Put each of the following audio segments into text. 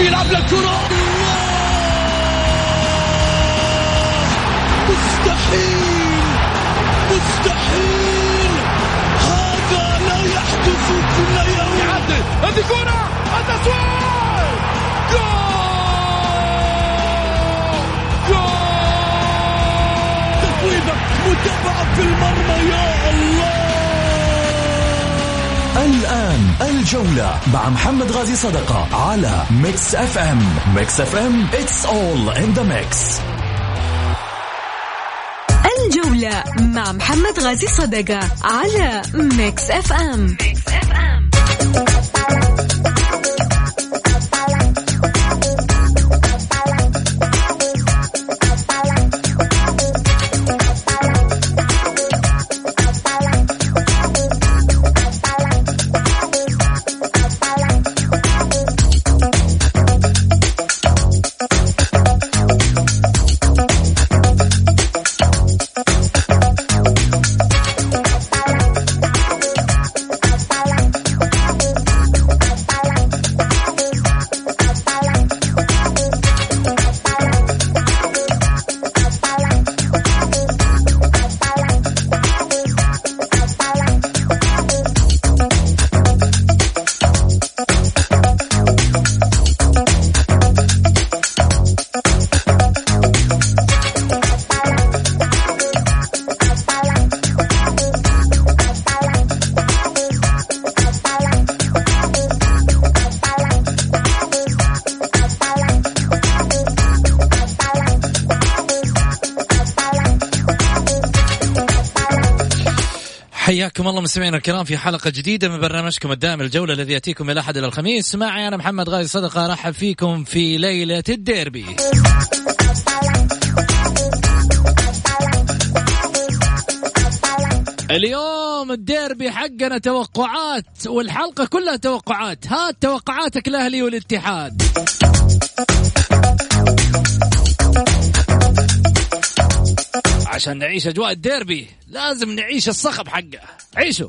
بيلعب للكرة مستحيل مستحيل هذا لا يحدث كل يوم يعدل هذه كرة التسويق جول. جول متابعة في المرمى يا الله. الجولة مع محمد غازي صدقة على Mix FM Mix FM it's all in the mix الجولة مع محمد غازي صدقة على Mix FM, Mix FM. حياكم الله مستمعينا الكرام في حلقة جديدة من برنامجكم الدائم الجولة الذي يأتيكم من الأحد إلى الخميس. معي أنا محمد غازي صدقة أرحب فيكم في ليلة الديربي. اليوم الديربي حقنا توقعات والحلقة كلها توقعات. هات توقعاتك الأهلي والاتحاد. عشان نعيش أجواء الديربي لازم نعيش الصخب حقه. عيشوا.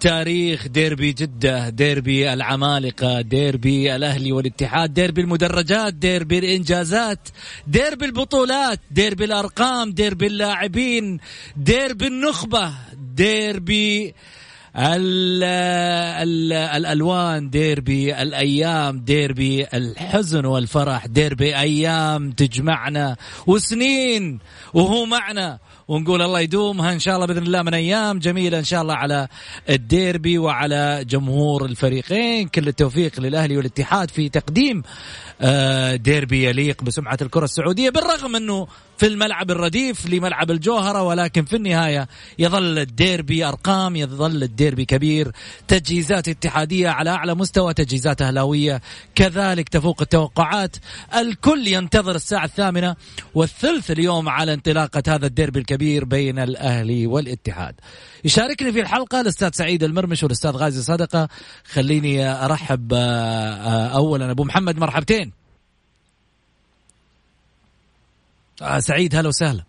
تاريخ ديربي جدة ديربي العمالقة ديربي الأهلي والاتحاد ديربي المدرجات ديربي الإنجازات ديربي البطولات ديربي الأرقام ديربي اللاعبين ديربي النخبة ديربي ال ال الألوان ديربي الأيام ديربي الحزن والفرح ديربي أيام تجمعنا وسنين وهو معنا. ونقول الله يدومها إن شاء الله بإذن الله من أيام جميلة إن شاء الله على الديربي وعلى جمهور الفريقين. كل التوفيق للأهلي والاتحاد في تقديم آه، ديربي يليق بسمعة الكرة السعودية بالرغم إنه في الملعب الرديف لملعب الجوهرة ولكن في النهاية يظل الديربي أرقام يظل الديربي كبير. تجهيزات اتحادية على أعلى مستوى تجهيزات أهلاوية كذلك تفوق التوقعات. الكل ينتظر الساعة الثامنة والثلث اليوم على انطلاقة هذا الديربي الكبير بين الأهلي والاتحاد. يشاركني في الحلقة الأستاذ سعيد المرمش والأستاذ غازي صدقة. خليني أرحب آه، آه، اولا أبو محمد مرحبتين. آه سعيد هلا وسهلا.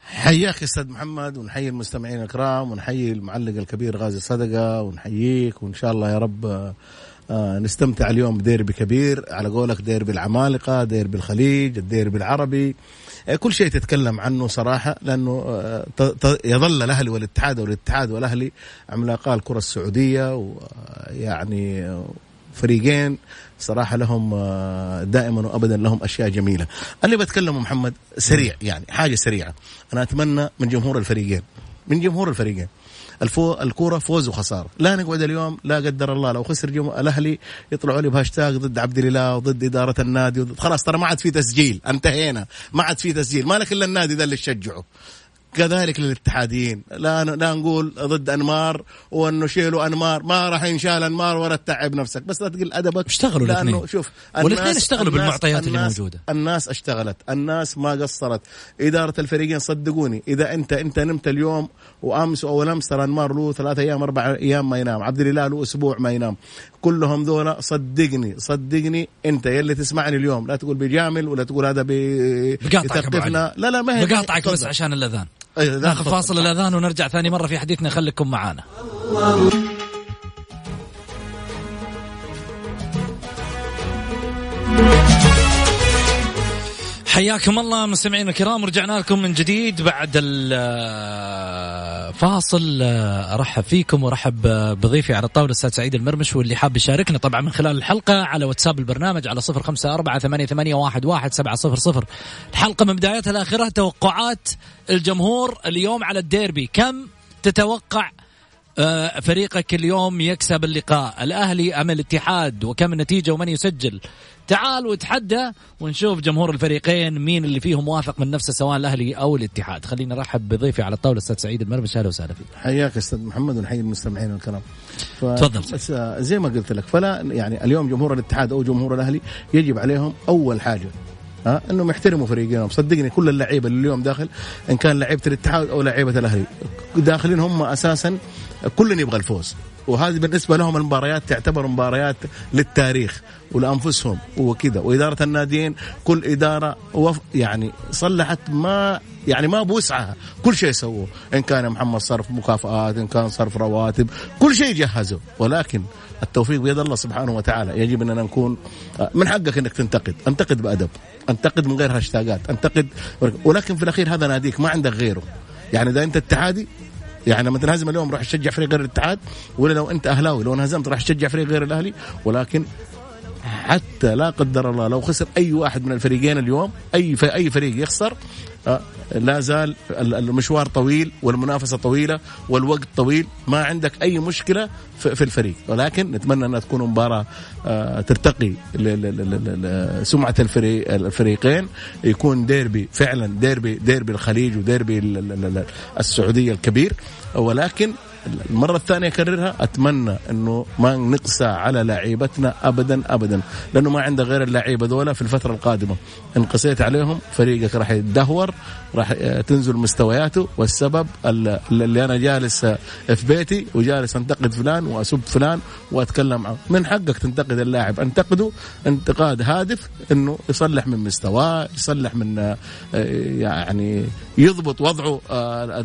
حياك أستاذ محمد ونحيي المستمعين الكرام ونحيي المعلق الكبير غازي صدقة ونحييك وإن شاء الله يا رب آه نستمتع اليوم بديربي كبير. على قولك ديربي العمالقة ديربي الخليج الديربي العربي. آه كل شيء تتكلم عنه صراحة لأنه آه يظل الأهلي والاتحاد والاتحاد والأهلي عملاقا الكرة السعودية ويعني فريقين صراحة لهم آه، دائما وأبدا لهم أشياء جميلة. اللي بتكلمه محمد سريع يعني حاجة سريعة. أنا أتمنى من جمهور الفريقين من جمهور الفريقين الفو الكورة فوز وخسارة. لا نقعد اليوم لا قدر الله لو خسر جم... الأهلي يطلعوا لي بهاشتاج ضد عبد الإله وضد إدارة النادي وضد خلاص ترى ما عاد في تسجيل انتهينا ما عاد في تسجيل. ما لك إلا النادي ذا اللي تشجعه. كذلك للاتحاديين. لا لا نقول ضد أنمار وأنه شيلوا أنمار. ما راح ينشال أنمار ولا تتعب نفسك. بس لا تقل أدبك. اشتغلوا لأنه شوف والإثنين اشتغلوا بالمعطيات اللي موجودة. الناس اشتغلت. الناس ما قصرت. إدارة الفريقين صدقوني. إذا انت أنت نمت اليوم وامس أو اول امس ترى انمار له ثلاثة أيام أربع أيام ما ينام. عبد الإله له أسبوع ما ينام. كلهم ذولا صدقني صدقني أنت يلي تسمعني اليوم. لا تقول بيجامل ولا تقول هذا بي بقاطعك لا لا ما هي بقاطعك بس عشان الأذان. ناخذ فاصل الأذان ونرجع ثاني مرة في حديثنا. خليكم معانا. حياكم الله مستمعينا الكرام ورجعنا لكم من جديد بعد الفاصل ارحب فيكم وارحب بضيفي على الطاولة الأستاذ سعيد المرمش واللي حاب يشاركنا طبعا من خلال الحلقة على واتساب البرنامج على صفر خمسة أربعة ثمانية, ثمانية واحد, واحد سبعة صفر صفر. الحلقة من بدايتها لاخرها توقعات الجمهور اليوم على الديربي. كم تتوقع آه، فريقك اليوم يكسب اللقاء. الأهلي أم الاتحاد؟ وكم النتيجة ومن يسجل؟ تعال وتحدى ونشوف جمهور الفريقين مين اللي فيهم واثق من نفسه سواء الأهلي أو الاتحاد. خلينا نرحب بضيفي على الطاولة أستاذ سعيد المرمش. أهلا وسهلا فيك. حياك أستاذ محمد ونحيي المستمعين الكرام. ف... تفضل. بس آه، زي ما قلت لك فلا يعني اليوم جمهور الاتحاد أو جمهور الأهلي يجب عليهم أول حاجة ها إنهم يحترموا فريقهم صدقني كل اللعيبة اللي اليوم داخل إن كان لعيبة الاتحاد أو لعيبة الأهلي داخلين هم أساسا كل يبغى الفوز. وهذه بالنسبة لهم المباريات تعتبر مباريات للتاريخ ولأنفسهم وكذا. وإدارة الناديين كل إدارة وف يعني صلحت ما يعني ما بوسعها كل شيء سووه. إن كان محمد صرف مكافآت إن كان صرف رواتب كل شيء جهزوا. ولكن التوفيق بيد الله سبحانه وتعالى. يجب أننا نكون من حقك إنك تنتقد. أنتقد بأدب. أنتقد من غير هاشتاجات أنتقد ولكن في الأخير هذا ناديك ما عندك غيره. يعني إذا أنت اتحادي يعني لما تنهزم اليوم راح تشجع فريق غير الاتحاد ولا لو أنت أهلاوي لو انهزمت راح تشجع فريق غير الأهلي ولكن حتى لا قدر الله لو خسر أي واحد من الفريقين اليوم أي أي فريق يخسر لا زال المشوار طويل والمنافسة طويلة والوقت طويل. ما عندك أي مشكلة في الفريق. ولكن نتمنى انها تكون مباراة آه، ترتقي سمعة الفريقين. يكون ديربي فعلا ديربي ديربي الخليج وديربي السعودية الكبير. ولكن المرة الثانية أكررها أتمنى أنه ما نقسى على لعيبتنا أبدا أبدا. لأنه ما عنده غير اللعيبة دولة في الفترة القادمة. إن قسيت عليهم فريقك راح يتدهور راح تنزل مستوياته. والسبب اللي أنا جالس في بيتي وجالس أنتقد فلان وأسب فلان وأتكلم عنه من حقك تنتقد اللاعب. أنتقده انتقاد هادف أنه يصلح من مستواه يصلح من يعني يضبط وضعه آه،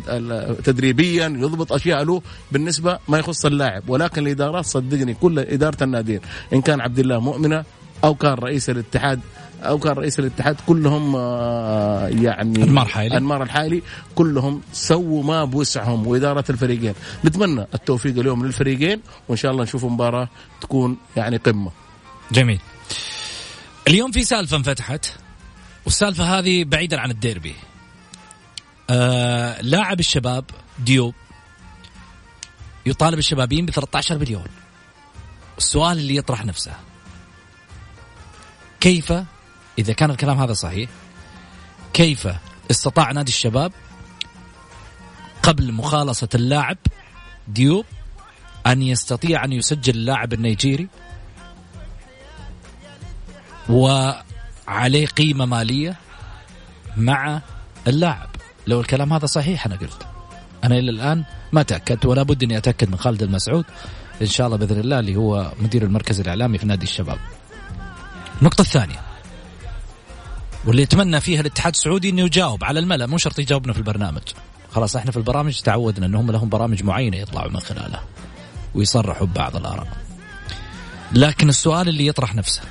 تدريبيا يضبط أشياء له. بالنسبة ما يخص اللاعب ولكن الإدارات صدقني كل إدارة الناديين إن كان عبد الله مؤمنة أو كان رئيس الاتحاد أو كان رئيس الاتحاد كلهم آه، يعني أنمار حايلي أنمار الحايلي كلهم سووا ما بوسعهم وإدارة الفريقين. نتمنى التوفيق اليوم للفريقين وإن شاء الله نشوف مباراة تكون يعني قمة. جميل. اليوم في سالفة انفتحت والسالفة هذه بعيدا عن الديربي. آه لاعب الشباب ديوب يطالب الشبابين ب 13 مليون. السؤال اللي يطرح نفسه. كيف إذا كان الكلام هذا صحيح كيف استطاع نادي الشباب قبل مخالصة اللاعب ديوب أن يستطيع أن يسجل اللاعب النيجيري؟ وعليه قيمة مالية مع اللاعب. لو الكلام هذا صحيح أنا قلت. أنا إلى الآن ما تاكدت ولا بد إني أتأكد من خالد المسعود إن شاء الله بإذن الله اللي هو مدير المركز الإعلامي في نادي الشباب. النقطه الثانية واللي يتمنى فيها الاتحاد السعودي إنه يجاوب على الملأ مو شرط يجاوبنا في البرنامج. خلاص إحنا في البرامج تعودنا إنهم لهم برامج معينة يطلعوا من خلالها ويصرحوا ببعض الآراء. لكن السؤال اللي يطرح نفسه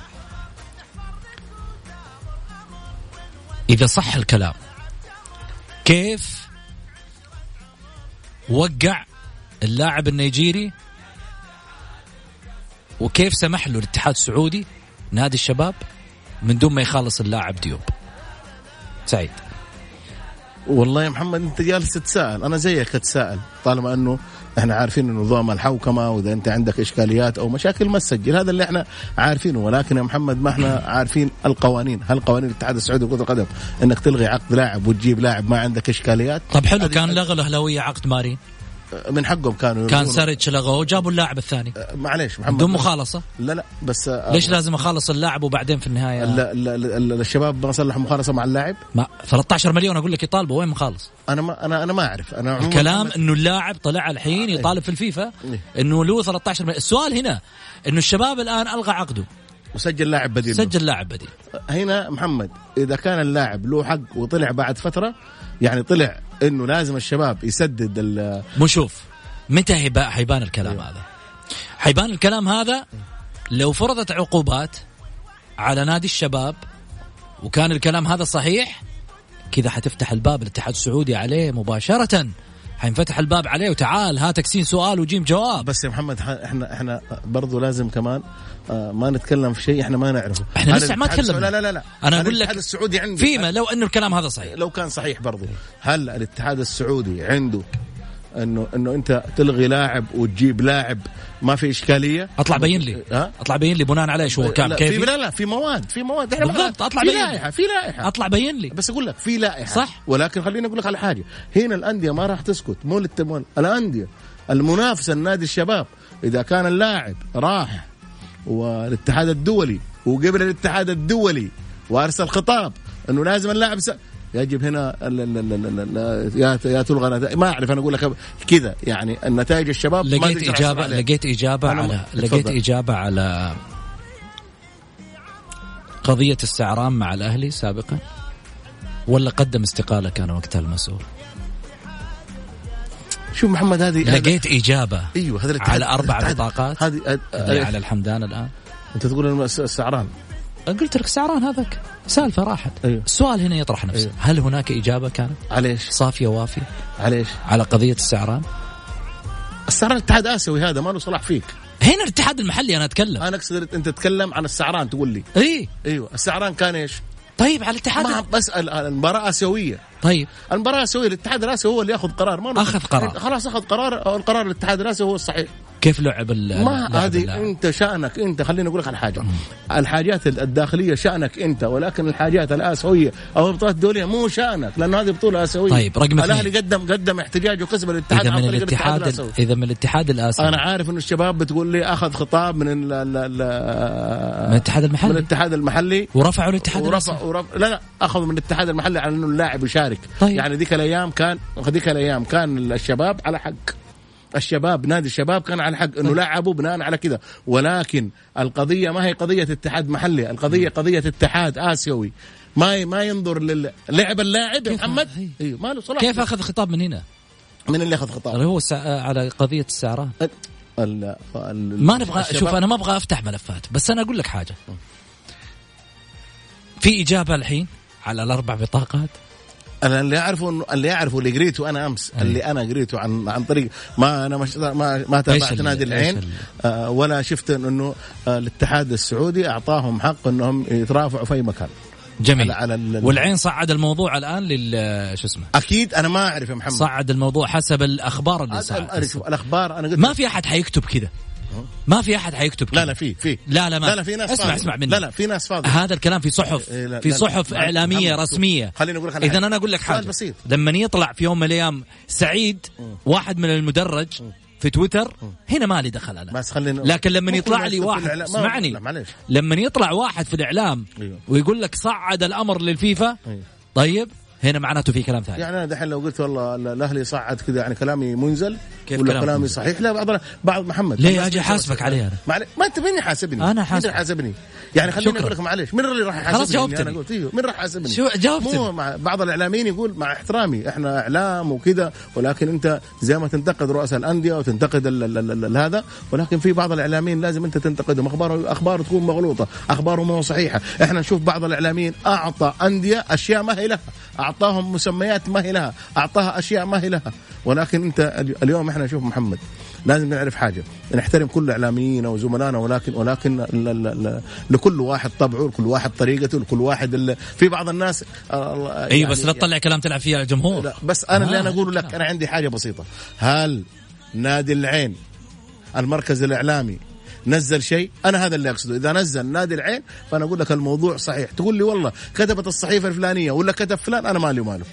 إذا صح الكلام كيف وقع اللاعب النيجيري. وكيف سمح له الاتحاد السعودي نادي الشباب من دون ما يخلص اللاعب ديوب؟ سعيد. والله يا محمد أنت جالس تتساءل. أنا زيك أتساءل طالما أنه إحنا عارفين نظام الحوكمة وإذا أنت عندك إشكاليات أو مشاكل ما تسجل. هذا اللي إحنا عارفينه. ولكن يا محمد ما إحنا عارفين القوانين. هل قوانين الاتحاد السعودي لكرة القدم إنك تلغي عقد لاعب وتجيب لاعب ما عندك إشكاليات؟ طب حلو كان لغى الأهلاوية عقد مارين من حقهم كانوا كان ساريتش لغوه وجابوا اللاعب الثاني. أه، معليش محمد. بدون مخالصة؟ لا لا بس أه، ليش لازم اخلص اللاعب وبعدين في النهاية؟ لا لا لا الشباب ما صلحوا مخالصة مع اللاعب؟ ما 13 مليون أقول لك يطالبوا وين مخالص؟ أنا ما أنا أنا ما أعرف. أنا الكلام إنه اللاعب طلع الحين إيه. يطالب في الفيفا إيه. إنه له 13 مليون. السؤال هنا إنه الشباب الآن ألغى عقده. وسجل لاعب بديل. سجل لاعب بديل. هنا محمد إذا كان اللاعب له حق وطلع بعد فترة يعني طلع إنه لازم الشباب يسدد مو شوف متى حيبان الكلام أيوه. هذا حيبان الكلام هذا لو فرضت عقوبات على نادي الشباب وكان الكلام هذا صحيح كذا حتفتح الباب الاتحاد السعودي عليه مباشرة حينفتح الباب عليه وتعال هاتك سين سؤال وجيم جواب. بس يا محمد إحنا إحنا برضو لازم كمان آه، ما نتكلم في شيء إحنا ما نعرفه. إحنا لسه ما تكلمنا. لا لا لا أنا هل أقول لك الاتحاد السعودي عنده؟ فيما لو انه الكلام هذا صحيح. لو كان صحيح برضو هل الاتحاد السعودي عنده انه انه انت تلغي لاعب وتجيب لاعب ما في إشكالية؟ أطلع بين لي. ها؟ أطلع بين لي بناء على إيش هو لا كيف لا لا في مواد في مواد. إحنا بالضبط، أطلع في بين. لائحة في لائحة. أطلع بين لي. بس أقول لك في لائحة. صح. ولكن خليني أقول لك على حاجة. هنا الأندية ما راح تسكت. مو للتمويل الأندية المنافسة النادي الشباب إذا كان اللاعب راح والاتحاد الدولي وقبل الاتحاد الدولي وأرسل خطاب إنه لازم اللاعب س... يجب هنا ال- ال- ال- ال- ال- يا يا تلغى ما أعرف أنا أقول لك كذا. يعني النتائج الشباب لقيت اجابه. لقيت إجابة على لقيت. إجابة على قضية السعران مع الأهلي سابقا ولا قدم استقالة كان وقتها المسؤول؟ شوف محمد هذه لقيت إجابة أيوه هذا على أربع بطاقات هذه على الحمدان الآن. أنت تقول السعران قلت لك سعران هذاك. سالفة راحت. أيوه. السؤال هنا يطرح نفسه. أيوه. هل هناك إجابة كانت؟ عليش؟ صافية وافية. عليش؟ على قضية السعران. السعران اتحاد آسيوي هذا ما له صلاح فيك. هنا الاتحاد المحلي أنا أتكلم. أنا أقصد أنت تتكلم عن السعران تقول لي. اي أيوه السعران كان إيش؟ طيب على الاتحاد ما بسأل المباراة آسيوية. طيب المباراة اسيويه الاتحاد الآسيوي هو اللي ياخذ قرار ما أخذ قرار. خلاص أخذ قرار القرار الاتحاد الآسيوي هو الصحيح كيف لعب ال- ما هذه؟ أنت شأنك أنت خليني أقول لك على حاجة الحاجات الداخلية شأنك أنت ولكن الحاجات الآسيوية أو البطولات الدولية مو شأنك لأنه هذه بطولة آسيوية طيب، رقم. الأهلي قدم قدم احتجاج وكسب الاتحاد إذا من الاتحاد الآسيوي إذا من الاتحاد الآسيوي أنا عارف إنه الشباب بتقول لي أخذ خطاب من ال ال ال من الاتحاد المحلي. من الاتحاد المحلي ورفعوا الاتحاد ورفع. ورفع لا لا أخذوا من الاتحاد المحلي على إنه اللاعب يشارك طيب. يعني ذيك الأيام كان ذيك الأيام كان الشباب على حق. الشباب نادي الشباب كان على حق طيب. انه لعبوا بناء على كذا. ولكن القضية ما هي قضية اتحاد محلي القضية قضية اتحاد آسيوي. ما ما ينظر للعب اللاعب محمد. أيوه ما له صلاح. كيف أخذ خطاب من هنا؟ من اللي أخذ خطاب؟ هو السع... على قضية السعران ال- ال- ما نبغى الشباب- شوف أنا ما أبغى أفتح ملفات بس أنا أقول لك حاجة. في إجابة الحين على الأربع بطاقات؟ أنا اللي أعرفه انه اللي اعرفه اللي قريته أنا أمس أي. اللي أنا قريته عن عن طريق ما أنا مش ما ما تابعت نادي العين ال- آه ولا شفت انه آه الاتحاد السعودي أعطاهم حق إنهم يترافعوا في أي مكان. جميل. على, على ال- والعين صعد الموضوع الآن لل شو اسمه؟ أكيد أنا ما أعرف يا محمد. صعد الموضوع حسب الأخبار اللي شوف الأخبار أنا قلت ما في أحد حيكتب كذا ما في أحد حيكتب كذا لا لا في في لا لا ما لا لا في ناس اسمع فاضية. اسمع مني لا لا في ناس فاضيه هذا الكلام في صحف إيه، لا، في لا، صحف لا. إعلامية محمد، شوف. رسمية خليني أقول لك إذا. أنا أقول لك حاجة بسيط. لما يطلع في يوم من الأيام سعيد واحد من المدرج في تويتر هنا ما لي دخل أنا بس خلينا لكن لما يطلع لي واحد اسمعني لا، لما يطلع واحد في الإعلام أيوه. ويقول لك صعد الأمر للفيفا أيوه. طيب هنا معناته في كلام ثاني يعني أنا دحين لو قلت والله ال- الأهلي صعد كذا يعني كلامي منزل كيف ولا كلامي منزل؟ صحيح لا بعض بعض محمد ليه أحاسبك كذا. عليه أنا؟ معلش ما انت مين يحاسبني؟ أنا مين حاسبك. يعني خليني. أقول لك معلش مين اللي راح يحاسبني؟ خلاص جاوبتني. أنا قلت أيوه مين راح يحاسبني؟ شو جاوبتني؟ مو مع بعض الإعلاميين يقول مع احترامي إحنا إعلام وكذا ولكن أنت زي ما تنتقد رؤساء الأندية وتنتقد ال ال ال ال هذا ولكن في بعض الإعلاميين لازم أنت تنتقدهم اخباره اخباره تكون مغلوطة اخباره مو صحيحة إحنا نشوف بعض الإعلاميين أعطى أندية أشياء ما هي لها أعطاهم مسميات ما هي لها أعطاها أشياء ما هي لها ولكن أنت ال- اليوم إحنا نشوف محمد لازم نعرف حاجة. نحترم كل اعلامينا وزملائنا ولكن ولكن ال- لكل واحد طبعه لكل واحد طريقته لكل واحد في بعض الناس آه، أيوه بس يعني- لا تطلع كلام تلعب فيه على الجمهور. لا بس أنا اللي آه، أنا أقوله لك أنا عندي حاجة بسيطة. هل نادي العين المركز الإعلامي نزل شيء؟ أنا هذا اللي أقصده. إذا نزل نادي العين فأنا أقول لك الموضوع صحيح. تقول لي والله كتبت الصحيفة الفلانية ولا كتب فلان أنا مالي وماله.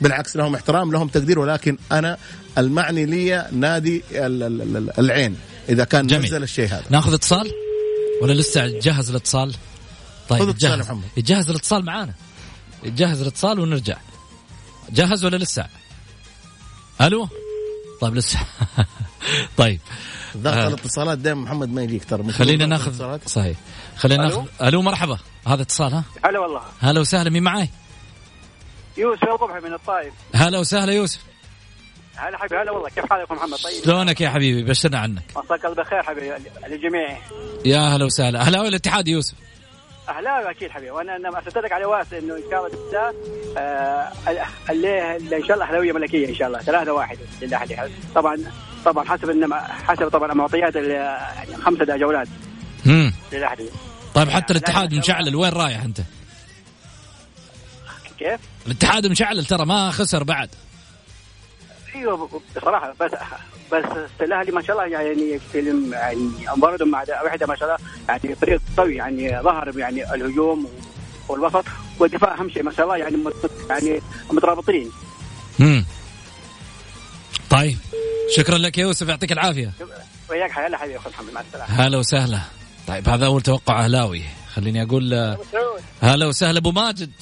بالعكس لهم احترام لهم تقدير ولكن أنا المعني لي نادي ال- ال- ال- العين. إذا كان جميل. نزل الشيء هذا. ناخذ اتصال؟ ولا لسه جهز الاتصال؟ طيب خذ اتصال يا يتجهز محمد. يتجهز الاتصال معانا. يتجهز الاتصال ونرجع. جاهز ولا لسه؟ ألو؟ طيب لسه. طيب. ضغط آه. الاتصالات دائما محمد ما يجيك ترى. خلينا ناخذ. صحيح. خلينا ألو؟ ناخذ ألو مرحبا. هذا اتصال ها؟ هلا والله. هلا وسهلا مين معاي؟ يوسف الضبحي من الطائف هلا وسهلا يوسف. هلا حبيبي هلا والله كيف حالك محمد؟ طيب. شلونك يا حبيبي؟ بشرنا عنك. مساك الله بالخير حبيبي للجميع. يا هلا وسهلا. هلا والاتحاد يوسف. اهلاوي أكيد حبيبي. وأنا أنا اصدقك على واسع إنه إن شاء الله آه اللي إن شاء الله اهلاويه ملكية إن شاء الله 3 1 للاهلي طبعا طبعا حسب ان حسب طبعا معطيات خمسة جولات. امم للاهلي طيب حتى لا، الاتحاد لا، مشعل وين رايح أنت؟ كيف؟ الاتحاد مشعل ترى ما خسر بعد. أيوه بصراحه بس بس الاهلي ما شاء الله يعني يستلم يعني مباراه مع وحدة ما شاء الله يعني فريق قوي يعني ظهر يعني الهجوم والوسط والدفاع أهم شيء ما شاء الله يعني يعني مترابطين. امم طيب شكرا لك يا يوسف يعطيك العافية. وياك حيا حبيبي أخوي محمد مع السلامة. هلا وسهلا. طيب هذا أول توقع أهلاوي. خليني أقول هلا وسهلا أبو ماجد.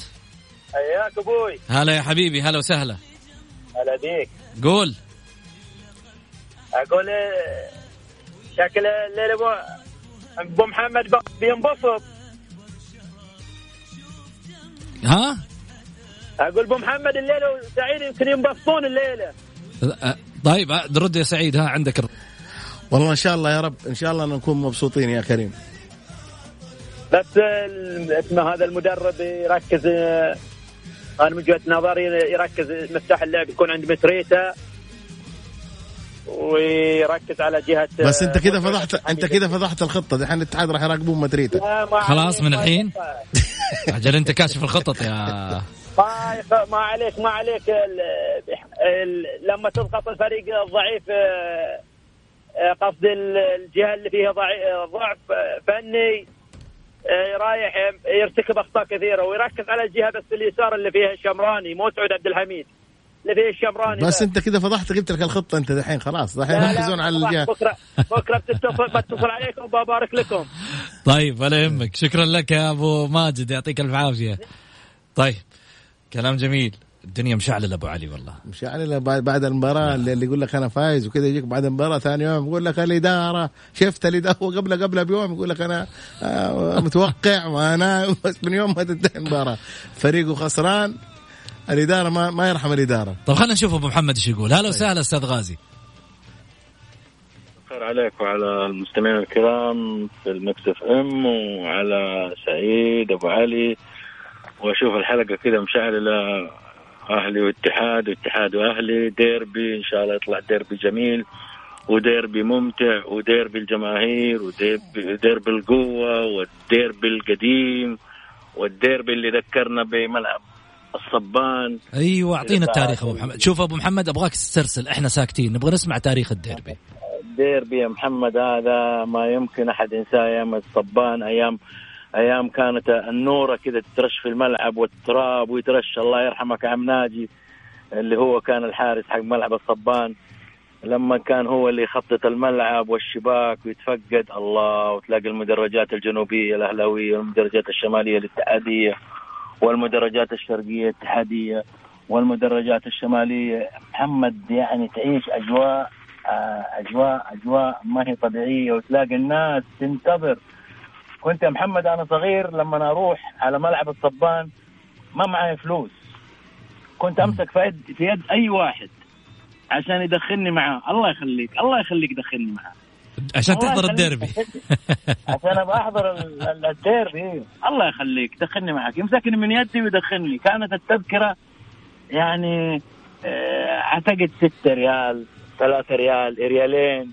حياك أبوي. هلا يا حبيبي هلا وسهلا. هلا بيك. قول. أقول آه، شكل الليلة ابو أبو محمد ب- بينبسط. ها؟ أقول أبو محمد الليلة وسعيد يمكن ينبسطون الليلة. آه، طيب آه، رد يا سعيد ها عندك الر- والله إن شاء الله يا رب إن شاء الله نكون مبسوطين يا كريم. بس اسمه هذا المدرب يركز أنا من وجهه نظري يركز مفتاح اللعب يكون عند متريتا ويركز على جهة بس أنت كده آه، فضحت أنت كده فضحت الخطة دحين الاتحاد راح يراقبون ما خلاص من الحين؟ أجل أنت كاشف الخطط يا ما يخ- ما عليك ما عليك. ال ال لما تضغط الفريق الضعيف آه، آه، قصدي ال- الجهة اللي فيها ضعي- ضعف آه، فني آه، رايح يرتكب أخطاء كثيرة ويركز على الجهة بس اليسار اللي فيها الشمراني مو سعود عبد الحميد اللي فيه الشمراني بس ده. أنت كده فضحت جبت لك الخطة أنت دحين خلاص دحين يركزون على الجهة. بكرة بكرة بتتصل بتصل عليكم وببارك لكم. طيب ولا يهمك. شكرا لك يا أبو ماجد يعطيك الف عافية. طيب كلام جميل. الدنيا مشعلله ابو علي والله. مش لا بعد بعد المباراة اللي, اللي يقول لك أنا فايز وكذا يجيك بعد المباراة ثاني يوم يقول لك الإدارة شفت الإدارة؟ هو قبل قبل بيوم يقول لك أنا آه، متوقع وأنا بس من يوم ما تنتهي المباراة. فريقه خسران الإدارة ما ما يرحم الإدارة. طب خلينا نشوف أبو محمد إيش يقول. هلا وسهلا أستاذ غازي. خير عليك وعلى المستمعين الكرام في ال Mix FM وعلى سعيد أبو علي. وأشوف الحلقة كذا مشعلله أهلي واتحاد واتحاد وأهلي ديربي إن شاء الله يطلع ديربي جميل وديربي ممتع وديربي الجماهير وديربي ديربي القوة والديربي القديم والديربي اللي ذكرنا بملعب الصبان. أيوه أعطينا التاريخ أبو محمد. شوف أبو محمد أبغاك تسترسل إحنا ساكتين نبغى نسمع تاريخ الديربي. الديربي يا محمد هذا ما يمكن أحد ينساه أيام الصبان أيام أيام كانت النورة كذا تترش في الملعب والتراب ويترش الله يرحمك عم ناجي اللي هو كان الحارس حق ملعب الصبان. لما كان هو اللي يخطط الملعب والشباك ويتفقد الله وتلاقي المدرجات الجنوبية الأهلاوية والمدرجات الشمالية الاتحادية والمدرجات الشرقية الاتحادية والمدرجات الشمالية. محمد يعني تعيش أجواء آه، أجواء أجواء ما هي طبيعية وتلاقي الناس تنتظر كنت يا محمد أنا صغير لما أروح على ملعب الصبان ما معي فلوس. كنت أمسك في يد في يد أي واحد عشان يدخلني معاه. الله يخليك الله يخليك دخلني معاه. عشان تحضر الديربي. عشان أبغى أحضر ال- ال- الديربي. الله يخليك دخلني معك يمسكني من يدي ويدخلني. كانت التذكرة يعني آه، أعتقد 6 ريال 3 ريال ريالين.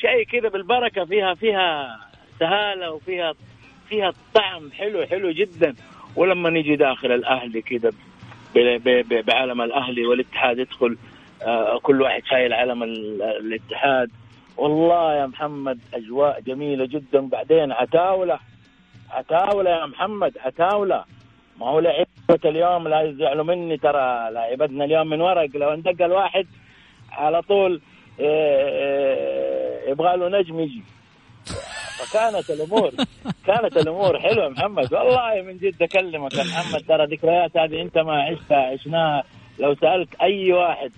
شيء كذا بالبركة فيها فيها سهالة وفيها فيها طعم حلو حلو جدا. ولما نيجي داخل الأهلي ب- بعلم الأهلي والاتحاد يدخل آه، كل واحد شايل علم ال- الاتحاد. والله يا محمد أجواء جميلة جدا. بعدين عتاولة عتاولة يا محمد عتاولة. ما هو لعيبة اليوم لا يزعلوا مني ترى لعيبتنا اليوم من ورق. لو اندق الواحد على طول إيه، إيه، يبغى له نجم يجي. فكانت الأمور كانت الأمور حلوة محمد. والله من جد أكلمك يا محمد. ترى ذكريات هذه أنت ما عشتها عشناها. لو سألت أي واحد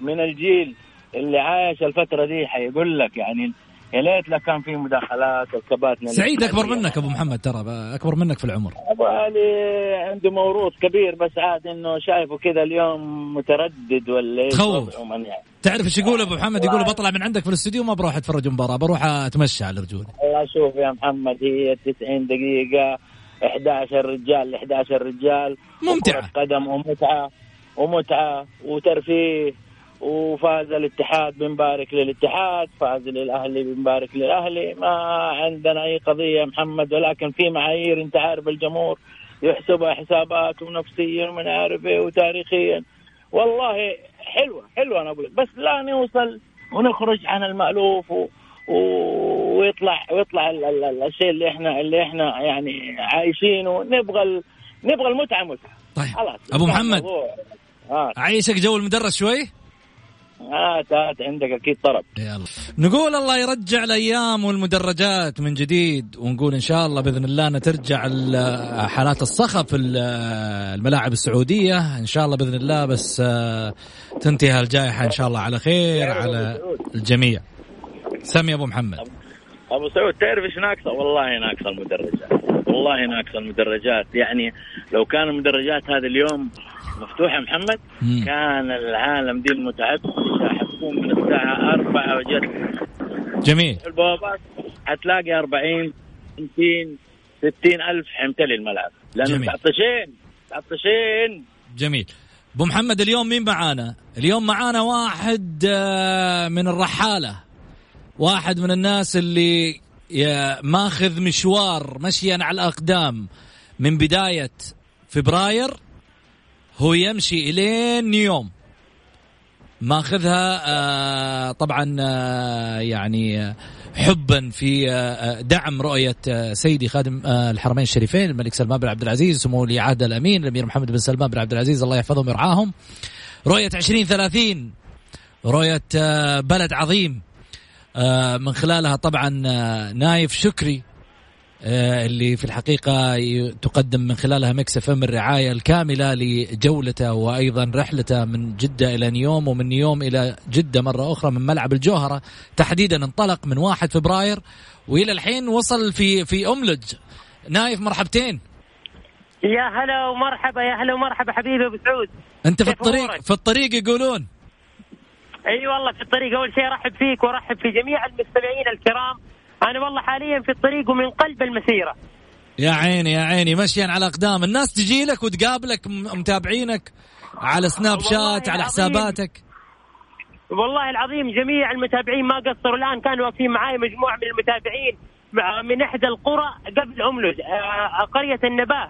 من الجيل اللي عايش الفترة دي حيقول لك يعني يا ليت لو كان في مداخلات الكباتن سعيد أكبر منك أبو محمد ترى أكبر منك في العمر أبو علي عنده موروث كبير بس عاد إنه شايفه كذا اليوم متردد ولا إيش تخوف. يعني. تعرف إيش يقول أبو محمد يقول بطلع من عندك في الاستوديو ما بروح أتفرج مباراة بروح أتمشى على رجولي والله شوف يا محمد هي 90 دقيقة 11 رجال ل 11 رجال. وكرة قدم ومتعة ومتعة وترفيه وفاز الاتحاد بنبارك للاتحاد فاز للأهلي بنبارك للأهلي. ما عندنا أي قضية يا محمد ولكن في معايير أنت عارف الجمهور يحسبها حسابات ونفسيا ومن عارف إيه وتاريخيا. والله حلوة حلوة أنا أقول بس لا نوصل ونخرج عن المألوف و... و- ويطلع ويطلع ال- ال- ال- الشيء اللي إحنا اللي إحنا يعني عايشينه. نبغى ال... نبغى المتعة متعة. طيب. خلاص. أبو محمد. آه. عيشك جو المدرس شوي؟ هات هات عندك أكيد طرب. يلا. نقول الله يرجع الأيام والمدرجات من جديد ونقول إن شاء الله بإذن الله انها ترجع ال- حالات الصخب في ال- الملاعب السعودية. إن شاء الله بإذن الله بس آه، تنتهي الجائحه إن شاء الله على خير على الجميع. سم يا أبو محمد. ابو سعود تعرف إيش ناقصة؟ والله ناقصة المدرجات. والله ناقصة المدرجات. يعني لو كان المدرجات هذا اليوم مفتوحه محمد. مم. كان العالم دي المتعدده حتكون من الساعة 4 وجت. جميل. البوابات حتلاقي 40 50 60 ألف حيمتلي الملعب. لأنه جميل. متعطشين متعطشين جميل. أبو محمد اليوم مين معانا؟ اليوم معانا واحد آه، من الرحالة. واحد من الناس اللي يا- ماخذ مشوار مشيا على الأقدام من بداية فبراير. هو يمشي إلين يوم. ماخذها آه، طبعا آه، يعني آه، حبا في آه، دعم رؤية آه، سيدي خادم آه، الحرمين الشريفين الملك سلمان بن عبد العزيز سمو ولي عهد الأمين الأمير محمد بن سلمان بن عبد العزيز الله يحفظهم ويرعاهم. رؤية 2030 رؤية آه، بلد عظيم. آه، من خلالها طبعا آه، نايف شكري آه، اللي في الحقيقة تقدم من خلالها Mix FM الرعاية الكاملة لجولته وأيضا رحلته من جدة إلى نيوم ومن نيوم إلى جدة مرة أخرى من ملعب الجوهرة. تحديدا انطلق من 1 فبراير وإلى الحين وصل في في أملج. نايف مرحبتين. يا هلا ومرحبا يا هلا ومرحبا حبيبي أبو سعود. أنت في الطريق أمورك؟ في الطريق يقولون. أي والله في الطريق أول شيء أرحب فيك وأرحب في جميع المستمعين الكرام. أنا والله حاليا في الطريق ومن قلب المسيرة. يا عيني يا عيني مشيا على أقدام. الناس تجي لك وتقابلك متابعينك على سناب شات على. حساباتك. والله العظيم جميع المتابعين ما قصروا. الآن كانوا واقفين معي مجموعة من المتابعين مع- من إحدى القرى قبل املج آه، قرية النباه.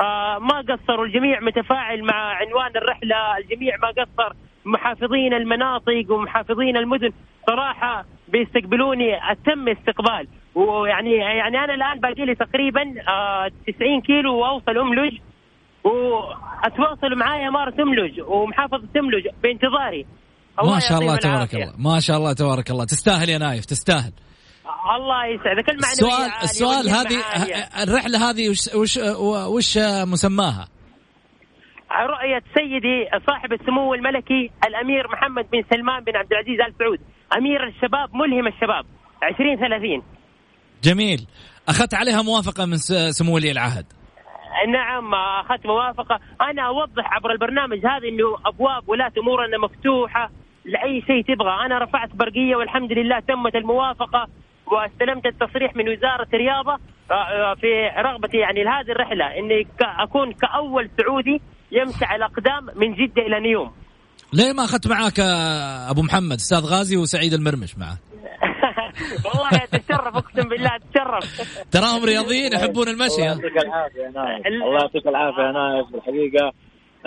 آه، ما قصروا. الجميع متفاعل مع عنوان الرحلة الجميع ما قصر. محافظين المناطق ومحافظين المدن صراحة بيستقبلوني أتم استقبال. ويعني يعني أنا الآن باقي لي تقريبا آه، 90 كيلو وأوصل املج وأتواصل معايا إمارة املج ومحافظة املج بانتظاري. ما شاء الله تبارك. الله. ما شاء الله تبارك الله. تستاهل يا نايف تستاهل. الله يسعدك. المعنوية السؤال السؤال هذه. الرحلة هذه وش وش وش مسماها؟ رؤية سيدي صاحب السمو الملكي الأمير محمد بن سلمان بن عبد العزيز آل سعود. أمير الشباب ملهم الشباب. 2030 جميل. أخذت عليها موافقة من سمو ولي العهد؟ نعم أخذت موافقة. أنا أوضح عبر البرنامج هذا أنه أبواب ولاة أمورنا مفتوحة لأي شيء تبغى. أنا رفعت برقية والحمد لله تمت الموافقة واستلمت التصريح من وزارة الرياضة آه، آه، في رغبتي يعني لهذه الرحلة أني ك- أكون كأول سعودي يمشي على أقدام من جدة إلى نيوم. ليه ما أخذت معاك أبو محمد أستاذ غازي وسعيد المرمش معه؟ والله تتشرف أقسم بالله تتشرف تراهم رياضيين يحبون المشي الله؟ يعطيك العافية يا نايف. ال- الله يعطيك العافية يا نايف الحقيقة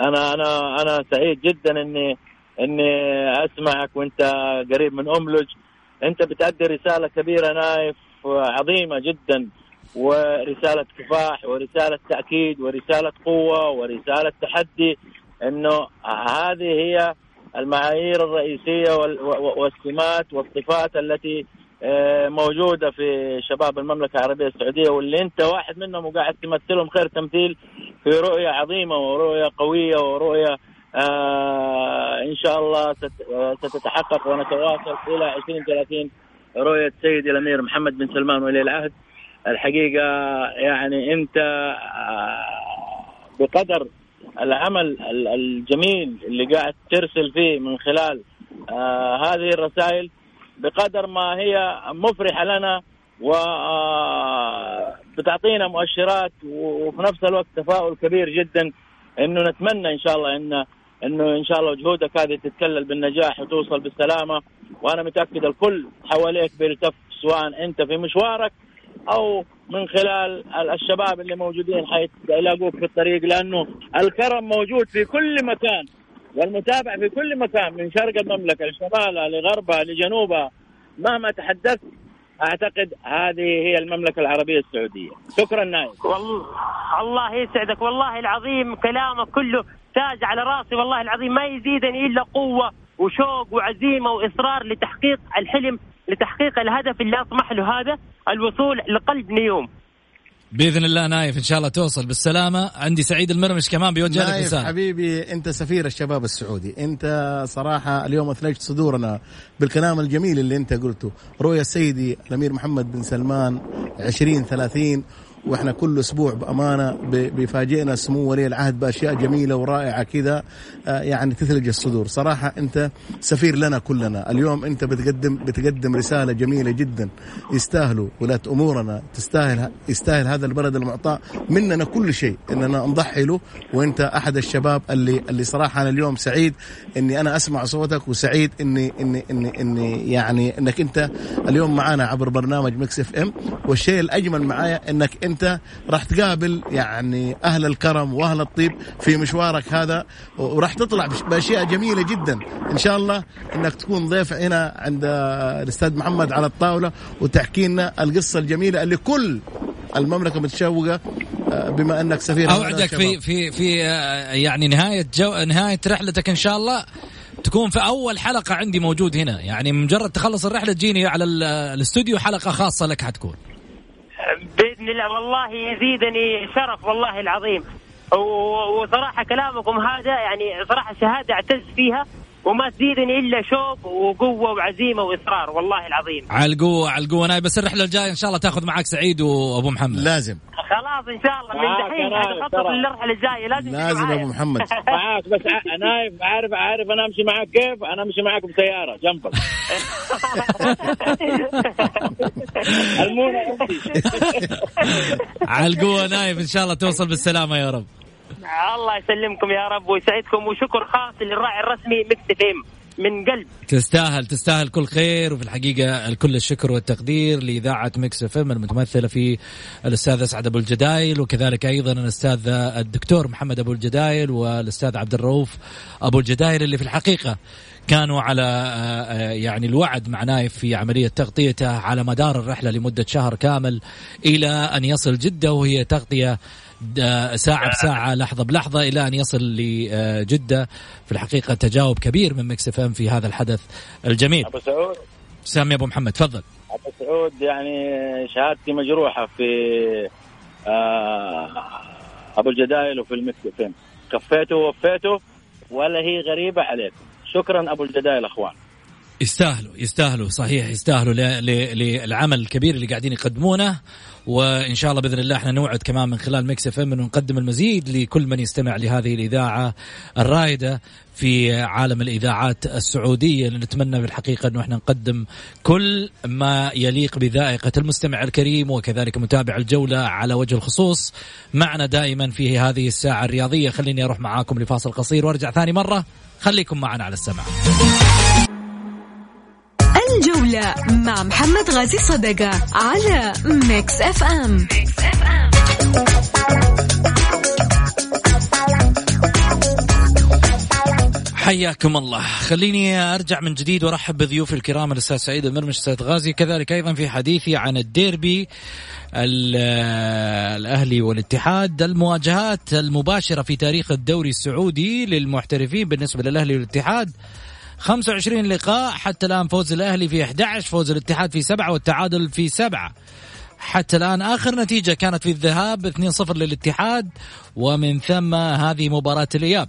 أنا أنا أنا سعيد جدا اني إني أسمعك وأنت قريب من أملج. أنت بتأدي رسالة كبيرة نايف عظيمة جدا. ورسالة كفاح ورسالة تأكيد ورسالة قوة ورسالة تحدي إنه هذه هي المعايير و- والسمات والصفات التي آه، موجودة في شباب المملكة العربية السعودية واللي أنت واحد منهم وقاعد تمثلهم خير تمثيل في رؤية عظيمة ورؤية قوية ورؤية آه إن شاء الله ست- ستتحقق ونتواصل إلى 2030 رؤية سيدي الأمير محمد بن سلمان ولي العهد. الحقيقة يعني أنت آه، بقدر العمل ال- الجميل اللي قاعد ترسل فيه من خلال آه هذه الرسائل بقدر ما هي مفرحة لنا و آه، بتعطينا مؤشرات وفي نفس الوقت تفاؤل كبير جدا إنه نتمنى إن شاء الله انه إنه إن شاء الله جهودك هذه تتكلل بالنجاح وتوصل بالسلامة. وأنا متأكد الكل حواليك بيلتف سواء أنت في مشوارك أو من خلال الشباب اللي موجودين حيلاقوك في الطريق لأنه الكرم موجود في كل مكان والمتابع في كل مكان من شرق المملكة لشمالها لغربها لجنوبها مهما تحدثت أعتقد هذه هي المملكة العربية السعودية. شكرا نايف والله الله يسعدك. والله العظيم كلامك كله تاج على رأسي. والله العظيم ما يزيدني إلا قوة. وشوق وعزيمة وإصرار لتحقيق الحلم لتحقيق الهدف اللي أطمح له هذا الوصول لقلب نيوم. بإذن الله نايف إن شاء الله توصل بالسلامة. عندي سعيد المرمش كمان بيوجه لك رسالة. حبيبي أنت سفير الشباب السعودي. أنت صراحة اليوم اثلجت صدورنا بالكلام الجميل اللي أنت قلته. رؤيا السيدي الأمير محمد بن سلمان 20 30 وإحنا كل أسبوع بامانه بيفاجئنا سمو ولي العهد باشياء جميله ورائعه كذا آه، يعني تثلج الصدور. صراحة انت سفير لنا كلنا. اليوم انت بتقدم بتقدم رساله جميله جدا. يستاهلوا ولاة أمورنا تستاهل يستاهل هذا البلد المعطاء مننا كل شيء. إننا نضحي له وأنت أحد الشباب اللي اللي صراحة أنا اليوم سعيد إني أنا أسمع صوتك وسعيد اني اني اني إني يعني إنك أنت اليوم معنا عبر برنامج Mix FM. والشيء الأجمل معايا إنك انت راح تقابل يعني أهل الكرم واهل الطيب في مشوارك هذا وراح تطلع بأشياء جميلة جدا. إن شاء الله إنك تكون ضيف هنا عند الأستاذ محمد على الطاولة وتحكي لنا القصة الجميلة اللي كل المملكة متشوقة آه، بما إنك سفير أوعدك في في في آه، يعني نهاية جو نهاية رحلتك إن شاء الله تكون في أول حلقة عندي موجود هنا. يعني مجرد تخلص الرحلة تجيني على الاستوديو حلقة خاصة لك حتكون. بإذن الله والله يزيدني شرف والله العظيم. وصراحة كلامكم هذا يعني صراحة شهادة اعتز فيها وما تزيدني إلا شوق وقوة وعزيمة وإصرار والله العظيم. على القوة على القوة. نايف بس الرحلة الجاية إن شاء الله تاخذ معك سعيد وأبو محمد. لازم. خلاص إن شاء الله. من دحين اخطط للرحله الجايه لازم لازم أبو محمد. معاك بس نايف عارف عارف أنا أمشي معاك كيف؟ أنا أمشي معاك بسيارة جنبك. على القوة نايف إن شاء الله توصل بالسلامة يا رب. الله يسلمكم يا رب ويسعدكم وشكر خاص للراعي الرسمي مكس من قلب. تستاهل تستاهل كل خير وفي الحقيقة كل الشكر والتقدير لإذاعة Mix FM المتمثلة في الأستاذ أسعد أبو الجدايل وكذلك أيضا الأستاذ الدكتور محمد أبو الجدايل والأستاذ عبد الرؤوف أبو الجدايل اللي في الحقيقة كانوا على يعني الوعد مع نايف في عملية تغطيته على مدار الرحلة لمدة شهر كامل إلى أن يصل جدة وهي تغطية ساعة بساعة لحظة بلحظة إلى أن يصل لجدة. في الحقيقة تجاوب كبير من Mix FM في هذا الحدث الجميل. أبو سعود. سامي أبو محمد تفضل. أبو سعود يعني شهادتي مجروحة في آه، أبو الجدايل وفي ال Mix FM. كفيته ووفيته ولا هي غريبة عليك. شكرا أبو الجدايل أخوان. يستاهلوا يستاهلوا صحيح يستاهلوا للعمل الكبير اللي قاعدين يقدمونه. وإن شاء الله بإذن الله إحنا نوعد كمان من خلال Mix FM إنه نقدم المزيد لكل من يستمع لهذه الإذاعة الرائدة في عالم الإذاعات السعودية. نتمنى بالحقيقة إنه إحنا نقدم كل ما يليق بذائقة المستمع الكريم وكذلك متابع الجولة على وجه الخصوص. معنا دائما في هذه الساعة الرياضية خليني أروح معاكم لفاصل قصير وأرجع ثاني مرة. خليكم معنا على السمع الجولة مع محمد غازي صدقة على Mix FM حياكم الله. خليني أرجع من جديد وأرحب بضيوفي الكرام الأستاذ سعيد المرمش أستاذ غازي. كذلك أيضا في حديثي عن الديربي الأهلي والاتحاد المواجهات المباشرة في تاريخ الدوري السعودي للمحترفين بالنسبة للأهلي والاتحاد. 25 لقاء. حتى الآن فوز الأهلي في 11 فوز الاتحاد في 7 والتعادل في 7 حتى الآن آخر نتيجة كانت في الذهاب 2-0 للاتحاد ومن ثم هذه مباراة الإياب.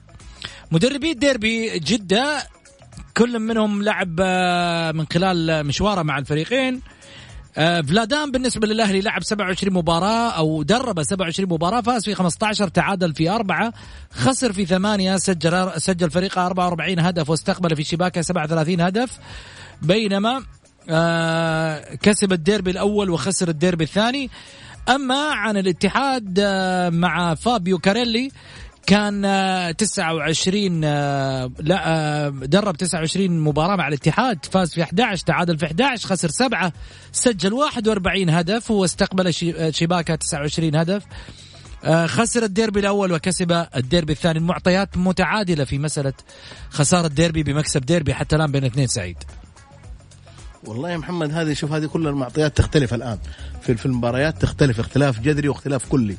مدربي الديربي جدة كل منهم لعب آه، من خلال مشواره مع الفريقين. فلادان بالنسبة للأهلي لعب 27 مباراة أو درب 27 مباراة فاز في 15 تعادل في أربعة خسر في ثمانية سجل سجل فريقه 44 هدف واستقبل في شباكة 37 هدف بينما آه كسب الديربي الأول وخسر الديربي الثاني. أما عن الاتحاد آه مع فابيو كاريلي كان 29 آه، آه، لا آه، درب 29 مباراة مع الاتحاد فاز في 11 تعادل في 11 خسر سبعة سجل 41 هدف واستقبل شباكه 29 هدف. خسر الديربي الأول وكسب الديربي الثاني. المعطيات متعادلة في مسألة خسارة ديربي بمكسب ديربي حتى الآن بين اثنين سعيد. والله يا محمد هذه شوف هذه كل المعطيات تختلف الآن. في في المباريات تختلف اختلاف جذري واختلاف كلي.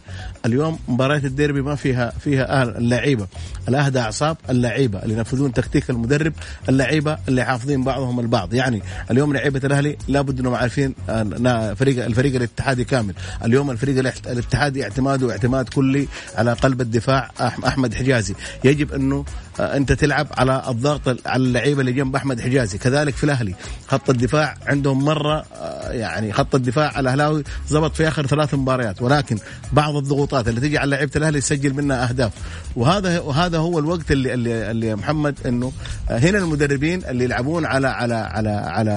اليوم مباريات الديربي ما فيها فيها اللعيبة. الأهدى أعصاب اللعيبة. اللي ينفذون تكتيك المدرب اللعيبة اللي حافظين بعضهم البعض. يعني اليوم لعيبة الأهلي لابد إنهم عارفين آه، فريق الفريق الاتحادي كامل. اليوم الفريق الاتحادي اعتماده اعتماد كلي على قلب الدفاع أحمد حجازي. يجب إنه آه، أنت تلعب على الضغط على اللعيبة اللي جنب أحمد حجازي. كذلك في الأهلي. خط الدفاع عندهم مرة آه، يعني خط الدفاع الأهلاوي زبط في آخر ثلاث مباريات. ولكن بعض الضغوطات اللي تجي على لعيبة الأهلي يسجل منها أهداف. وهذا وهذا هو الوقت اللي اللي, اللي محمد إنه آه، هنا المدربين اللي يلعبون على على على على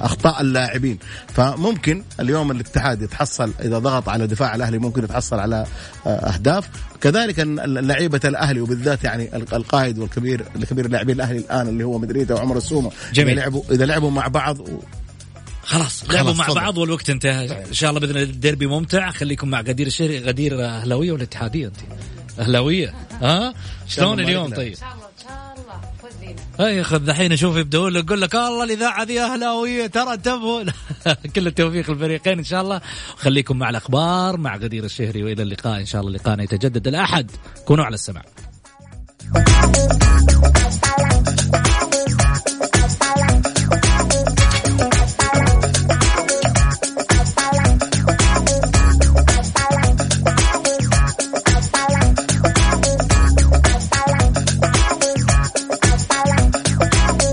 أخطاء اللاعبين. فممكن اليوم الاتحاد يتحصل إذا ضغط على دفاع الأهلي ممكن يتحصل على أهداف. كذلك لعيبة الأهلي وبالذات يعني القائد والكبير الكبير لاعبين الأهلي الآن اللي هو مدريدة وعمر السومة. جميل. اذا لعبوا إذا لعبوا مع بعض و... خلاص لعبوا مع بعض والوقت انتهى. إن شاء الله بإذن الله الديربي ممتع. خليكم مع غدير الشهري غدير أهلاوية ولا اتحاديه أنت؟ أهلاوية. ها؟ شلون اليوم طيب؟ أي خذ الحين أشوف يبدون لك. يقول لك الله الاذاعه ذي أهلاوية ترى انتبهوا. كل التوفيق للفريقين إن شاء الله. خليكم مع الأخبار مع غدير الشهري وإلى اللقاء إن شاء الله. لقاءنا يتجدد. الأحد كونوا على السمع